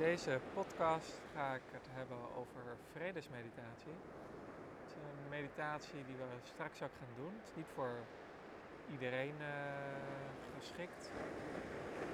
deze podcast ga ik het hebben over vredesmeditatie. Het is een meditatie die we straks ook gaan doen. Het is niet voor iedereen uh, geschikt.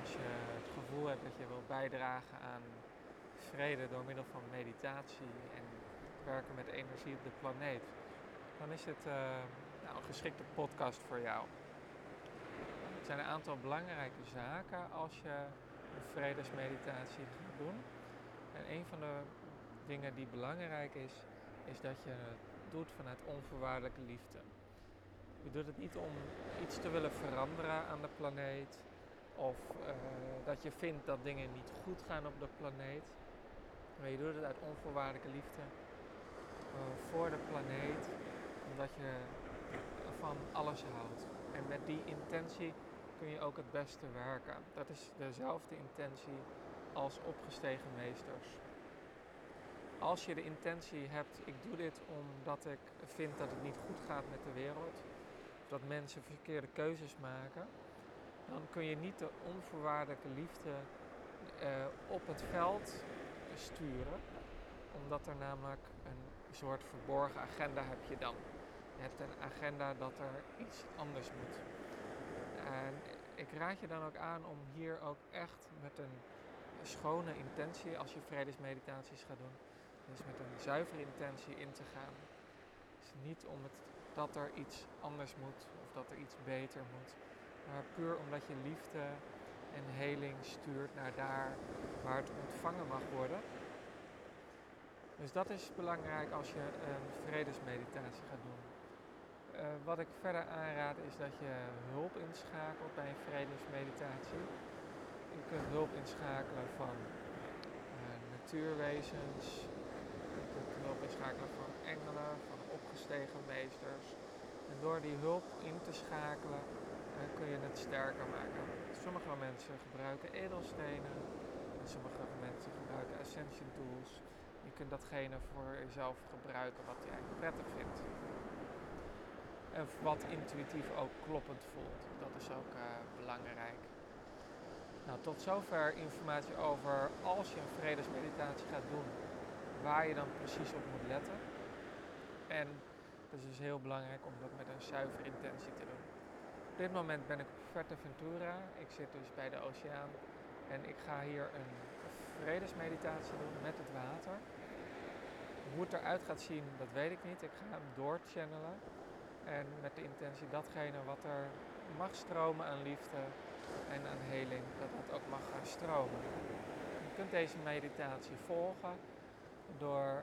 Als je het gevoel hebt dat je wil bijdragen aan vrede door middel van meditatie en werken met energie op de planeet, dan is dit uh, nou, een geschikte podcast voor jou. Het zijn een aantal belangrijke zaken als je vredesmeditatie doen. En een van de dingen die belangrijk is, is dat je het doet vanuit onvoorwaardelijke liefde. Je doet het niet om iets te willen veranderen aan de planeet of uh, dat je vindt dat dingen niet goed gaan op de planeet. Maar je doet het uit onvoorwaardelijke liefde uh, voor de planeet, omdat je van alles houdt. En met die intentie kun je ook het beste werken. Dat is dezelfde intentie als opgestegen meesters. Als je de intentie hebt, ik doe dit omdat ik vind dat het niet goed gaat met de wereld, dat mensen verkeerde keuzes maken, dan kun je niet de onvoorwaardelijke liefde uh, op het veld sturen, omdat er namelijk een soort verborgen agenda heb je dan. Je hebt een agenda dat er iets anders moet. En ik raad je dan ook aan om hier ook echt met een schone intentie, als je vredesmeditaties gaat doen, dus met een zuivere intentie in te gaan. Dus niet om dat er iets anders moet of dat er iets beter moet, maar puur omdat je liefde en heling stuurt naar daar waar het ontvangen mag worden. Dus dat is belangrijk als je een vredesmeditatie gaat doen. Uh, wat ik verder aanraad is dat je hulp inschakelt bij een vredesmeditatie. Je kunt hulp inschakelen van uh, natuurwezens, je kunt hulp inschakelen van engelen, van opgestegen meesters. En door die hulp in te schakelen uh, kun je het sterker maken. Sommige mensen gebruiken edelstenen, en sommige mensen gebruiken ascension tools. Je kunt datgene voor jezelf gebruiken wat jij prettig vindt. En wat intuïtief ook kloppend voelt. Dat is ook uh, belangrijk. Nou, tot zover informatie over als je een vredesmeditatie gaat doen, waar je dan precies op moet letten. En het is dus heel belangrijk om dat met een zuivere intentie te doen. Op dit moment ben ik op Fuerteventura. Ik zit dus bij de oceaan en ik ga hier een vredesmeditatie doen met het water. Hoe het eruit gaat zien, dat weet ik niet. Ik ga hem doorchannelen. En met de intentie datgene wat er mag stromen aan liefde en aan heling, dat dat ook mag gaan stromen. Je kunt deze meditatie volgen door uh,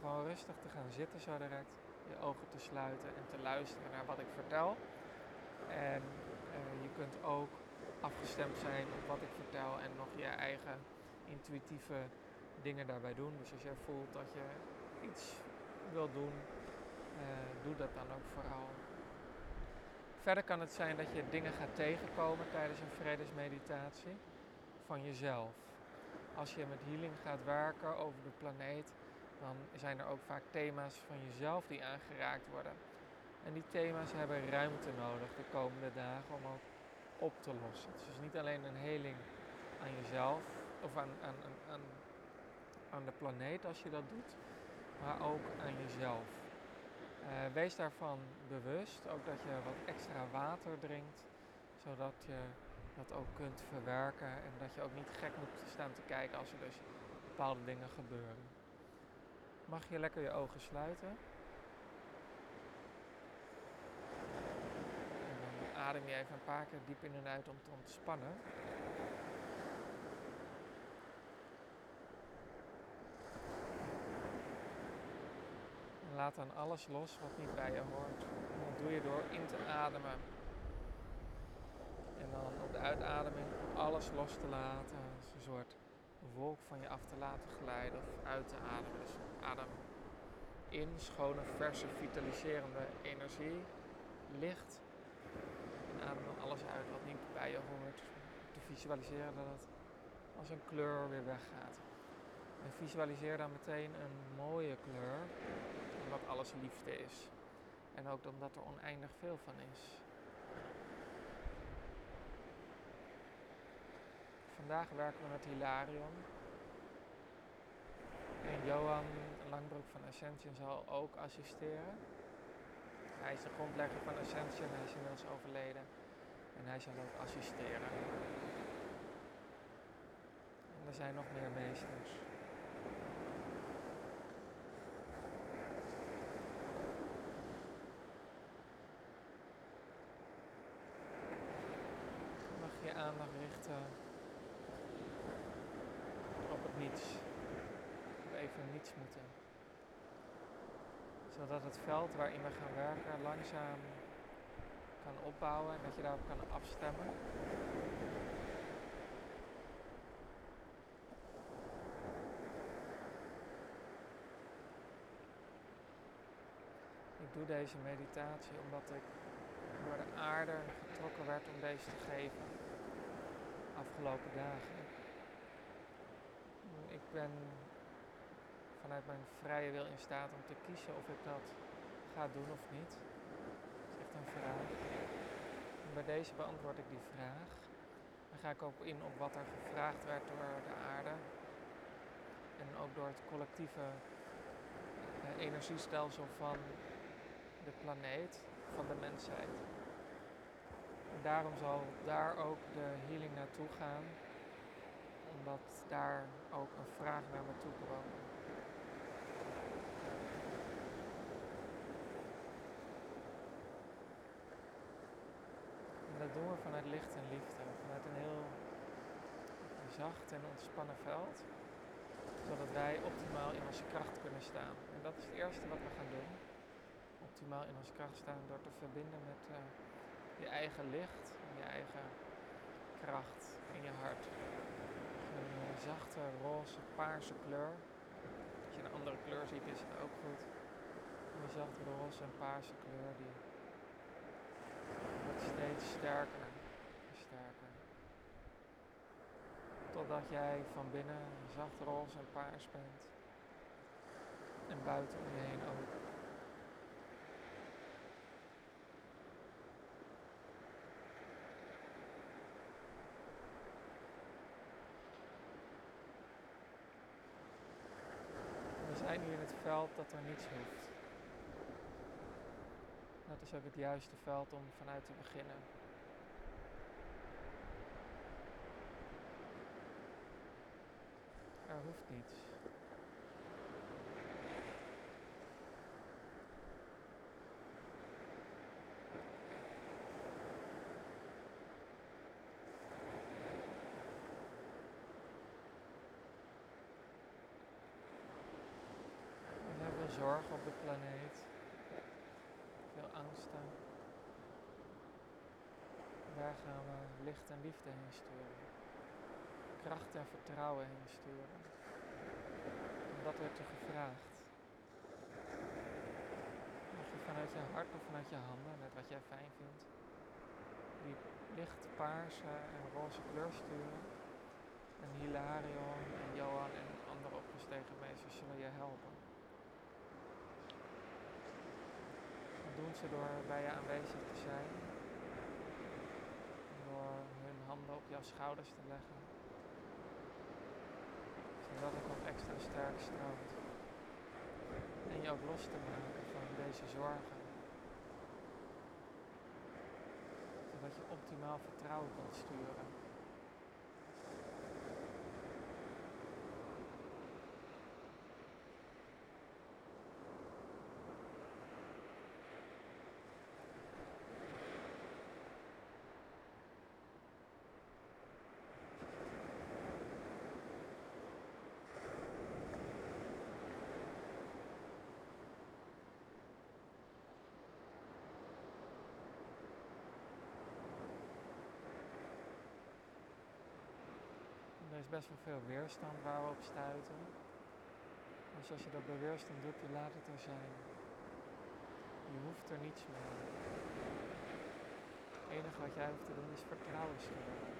gewoon rustig te gaan zitten zo direct, je ogen te sluiten en te luisteren naar wat ik vertel. En uh, je kunt ook afgestemd zijn op wat ik vertel en nog je eigen intuïtieve dingen daarbij doen. Dus als jij voelt dat je iets wilt doen doe dat dan ook vooral. Verder kan het zijn dat je dingen gaat tegenkomen tijdens een vredesmeditatie van jezelf. Als je met healing gaat werken over de planeet, dan zijn er ook vaak thema's van jezelf die aangeraakt worden. En die thema's hebben ruimte nodig de komende dagen om ook op te lossen. Het is dus niet alleen een heling aan jezelf of aan, aan de planeet als je dat doet, maar ook aan jezelf. Uh, wees daarvan bewust, ook dat je wat extra water drinkt, zodat je dat ook kunt verwerken en dat je ook niet gek moet staan te kijken als er dus bepaalde dingen gebeuren. Mag je lekker je ogen sluiten. En dan adem je even een paar keer diep in en uit om te ontspannen. Laat dan alles los wat niet bij je hoort. En dat doe je door in te ademen. En dan op de uitademing alles los te laten. Als een soort wolk van je af te laten glijden of uit te ademen. Dus adem in, schone, verse, vitaliserende energie, licht. En adem dan alles uit wat niet bij je hoort. Te visualiseren dat het als een kleur weer weggaat. En visualiseer dan meteen een mooie kleur omdat alles liefde is. En ook omdat er oneindig veel van is. Vandaag werken we met Hilarion. En Johan Langbroek van Ascension zal ook assisteren. Hij is de grondlegger van Ascension, hij is inmiddels overleden. En hij zal ook assisteren. En er zijn nog meer meesters. Dan mag je je aandacht richten op het niets. Op even niets moeten. Zodat het veld waarin we gaan werken langzaam kan opbouwen en dat je daarop kan afstemmen. Ik doe deze meditatie omdat ik door de aarde getrokken werd om deze te geven afgelopen dagen. Ik ben vanuit mijn vrije wil in staat om te kiezen of ik dat ga doen of niet. Dat is echt een vraag. Bij deze beantwoord ik die vraag. Dan ga ik ook in op wat er gevraagd werd door de aarde. En ook door het collectieve eh, energiestelsel van de planeet, van de mensheid. En daarom zal daar ook de healing naartoe gaan, omdat daar ook een vraag naar me toe kwam. En dat doen we vanuit licht en liefde, vanuit een heel zacht en ontspannen veld, zodat wij optimaal in onze kracht kunnen staan. En dat is het eerste wat we gaan doen. Optimaal in onze kracht staan door te verbinden met uh, je eigen licht, je eigen kracht in je hart. Een uh, zachte, roze, paarse kleur. Als je een andere kleur ziet, is het ook goed. Een zachte roze en paarse kleur die wordt steeds sterker en sterker. Totdat jij van binnen zacht roze en paars bent. En buiten om je heen ook. Zijn nu in het veld dat er niets hoeft. Dat is ook het juiste veld om vanuit te beginnen. Er hoeft niets. We hebben zorg op de planeet, veel angsten. Daar gaan we licht en liefde heen sturen kracht en vertrouwen heen sturen. Omdat werd er gevraagd. Mag je vanuit je hart of vanuit je handen, net wat jij fijn vindt, die licht paarse en roze kleur sturen. En Hilarion en Johan en andere opgestegen meesters zullen je helpen. Ze door bij je aanwezig te zijn. Door hun handen op jouw schouders te leggen zodat het nog extra sterk stroomt. En je ook los te maken van deze zorgen. Zodat je optimaal vertrouwen kunt sturen. Best wel veel weerstand waar we op stuiten. Dus als je dat bij weerstand doet, je laat het er zijn. Je hoeft er niets mee. Het enige wat jij hoeft te doen is vertrouwen sturen.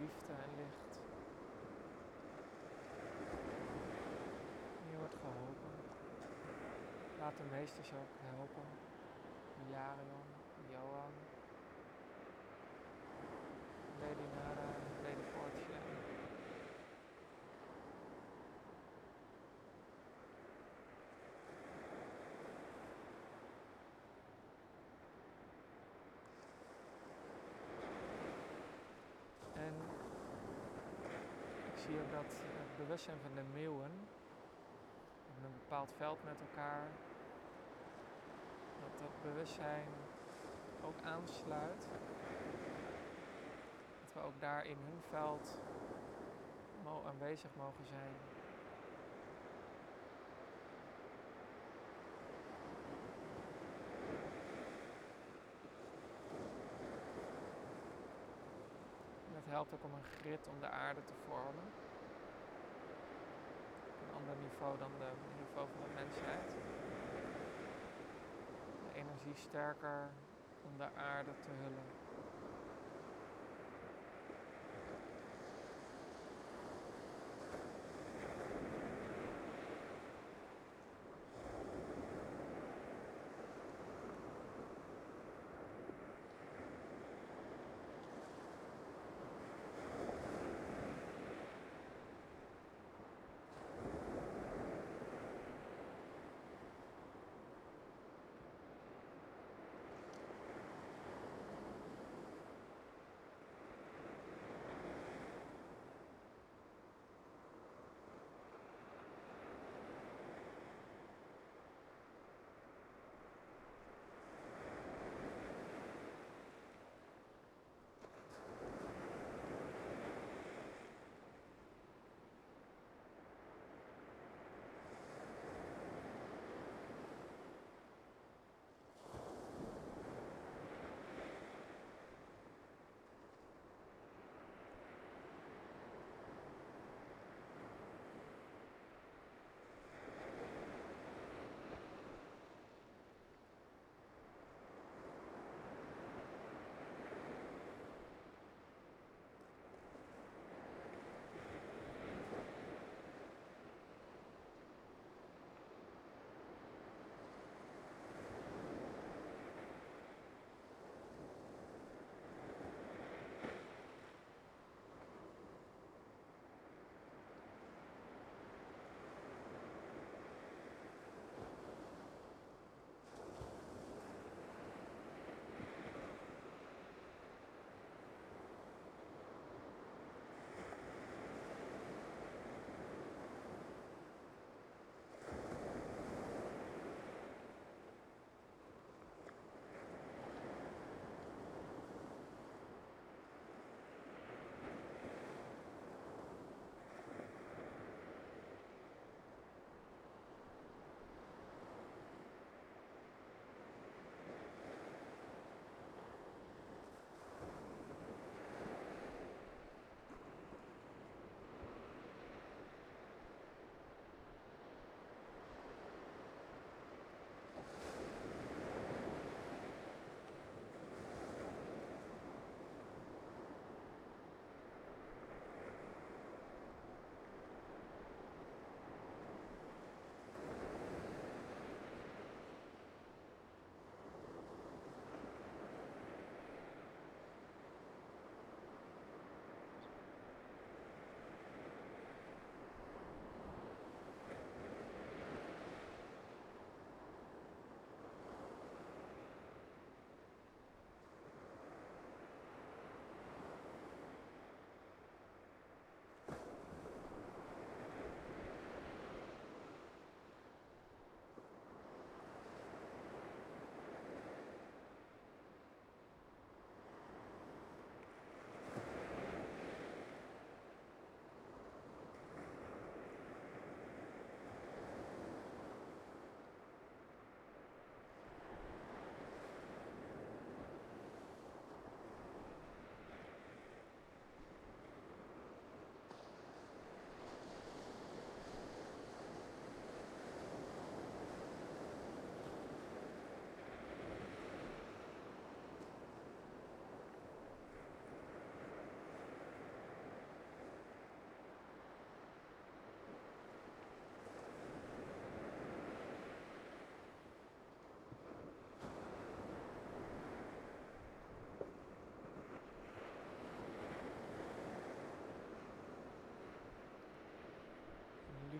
Liefde en licht. Je wordt geholpen. Laat de meesters ook helpen. Jarion, Johan, Lady Nara, Lady Fortune. Zie ook dat het bewustzijn van de meeuwen in een bepaald veld met elkaar, dat dat bewustzijn ook aansluit. Dat we ook daar in hun veld aanwezig mogen zijn. het helpt ook om een grid om de aarde te vormen. Op een ander niveau dan het niveau van de mensheid. De energie sterker om de aarde te hullen.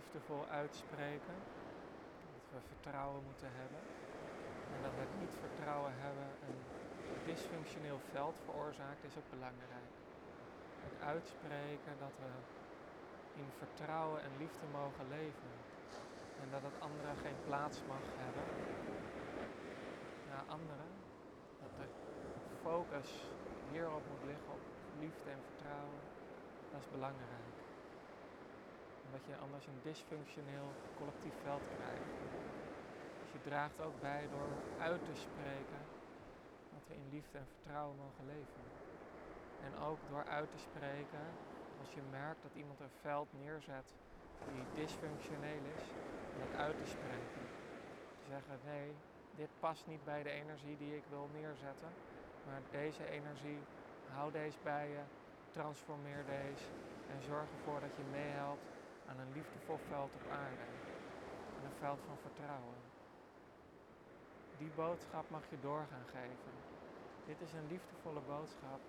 Liefdevol uitspreken. Dat we vertrouwen moeten hebben. En dat het niet vertrouwen hebben een dysfunctioneel veld veroorzaakt is ook belangrijk. Het uitspreken dat we in vertrouwen en liefde mogen leven. En dat het andere geen plaats mag hebben. Ja, anderen. Dat de focus hierop moet liggen, op liefde en vertrouwen. Dat is belangrijk. Omdat je anders een dysfunctioneel collectief veld krijgt. Dus je draagt ook bij door uit te spreken dat we in liefde en vertrouwen mogen leven. En ook door uit te spreken, als je merkt dat iemand een veld neerzet die dysfunctioneel is, om dat uit te spreken. Te zeggen, nee, dit past niet bij de energie die ik wil neerzetten, maar deze energie, hou deze bij je, transformeer deze en zorg ervoor dat je meehelpt aan een liefdevol veld op aarde. Aan een veld van vertrouwen. Die boodschap mag je doorgaan geven. Dit is een liefdevolle boodschap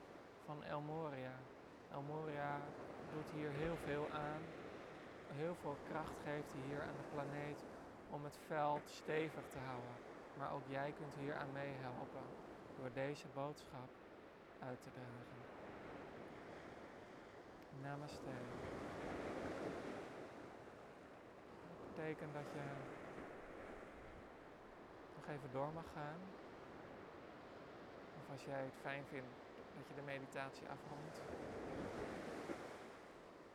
van El Moria. El Moria doet hier heel veel aan. Heel veel kracht geeft hij hier aan de planeet om het veld stevig te houden. Maar ook jij kunt hier aan meehelpen door deze boodschap uit te dragen. Namaste. Dat betekent dat je nog even door mag gaan. Of als jij het fijn vindt dat je de meditatie afrondt.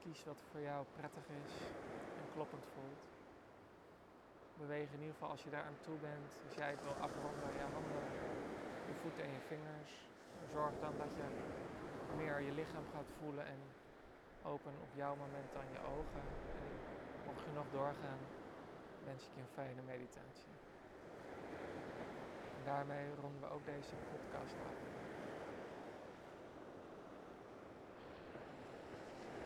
Kies wat voor jou prettig is en kloppend voelt. Beweeg in ieder geval als je daar aan toe bent. Als jij het wil afronden, je handen, je voeten en je vingers. Zorg dan dat je meer je lichaam gaat voelen en open op jouw moment dan je ogen. En mocht je nog doorgaan, wens ik je een fijne meditatie. En daarmee ronden we ook deze podcast af.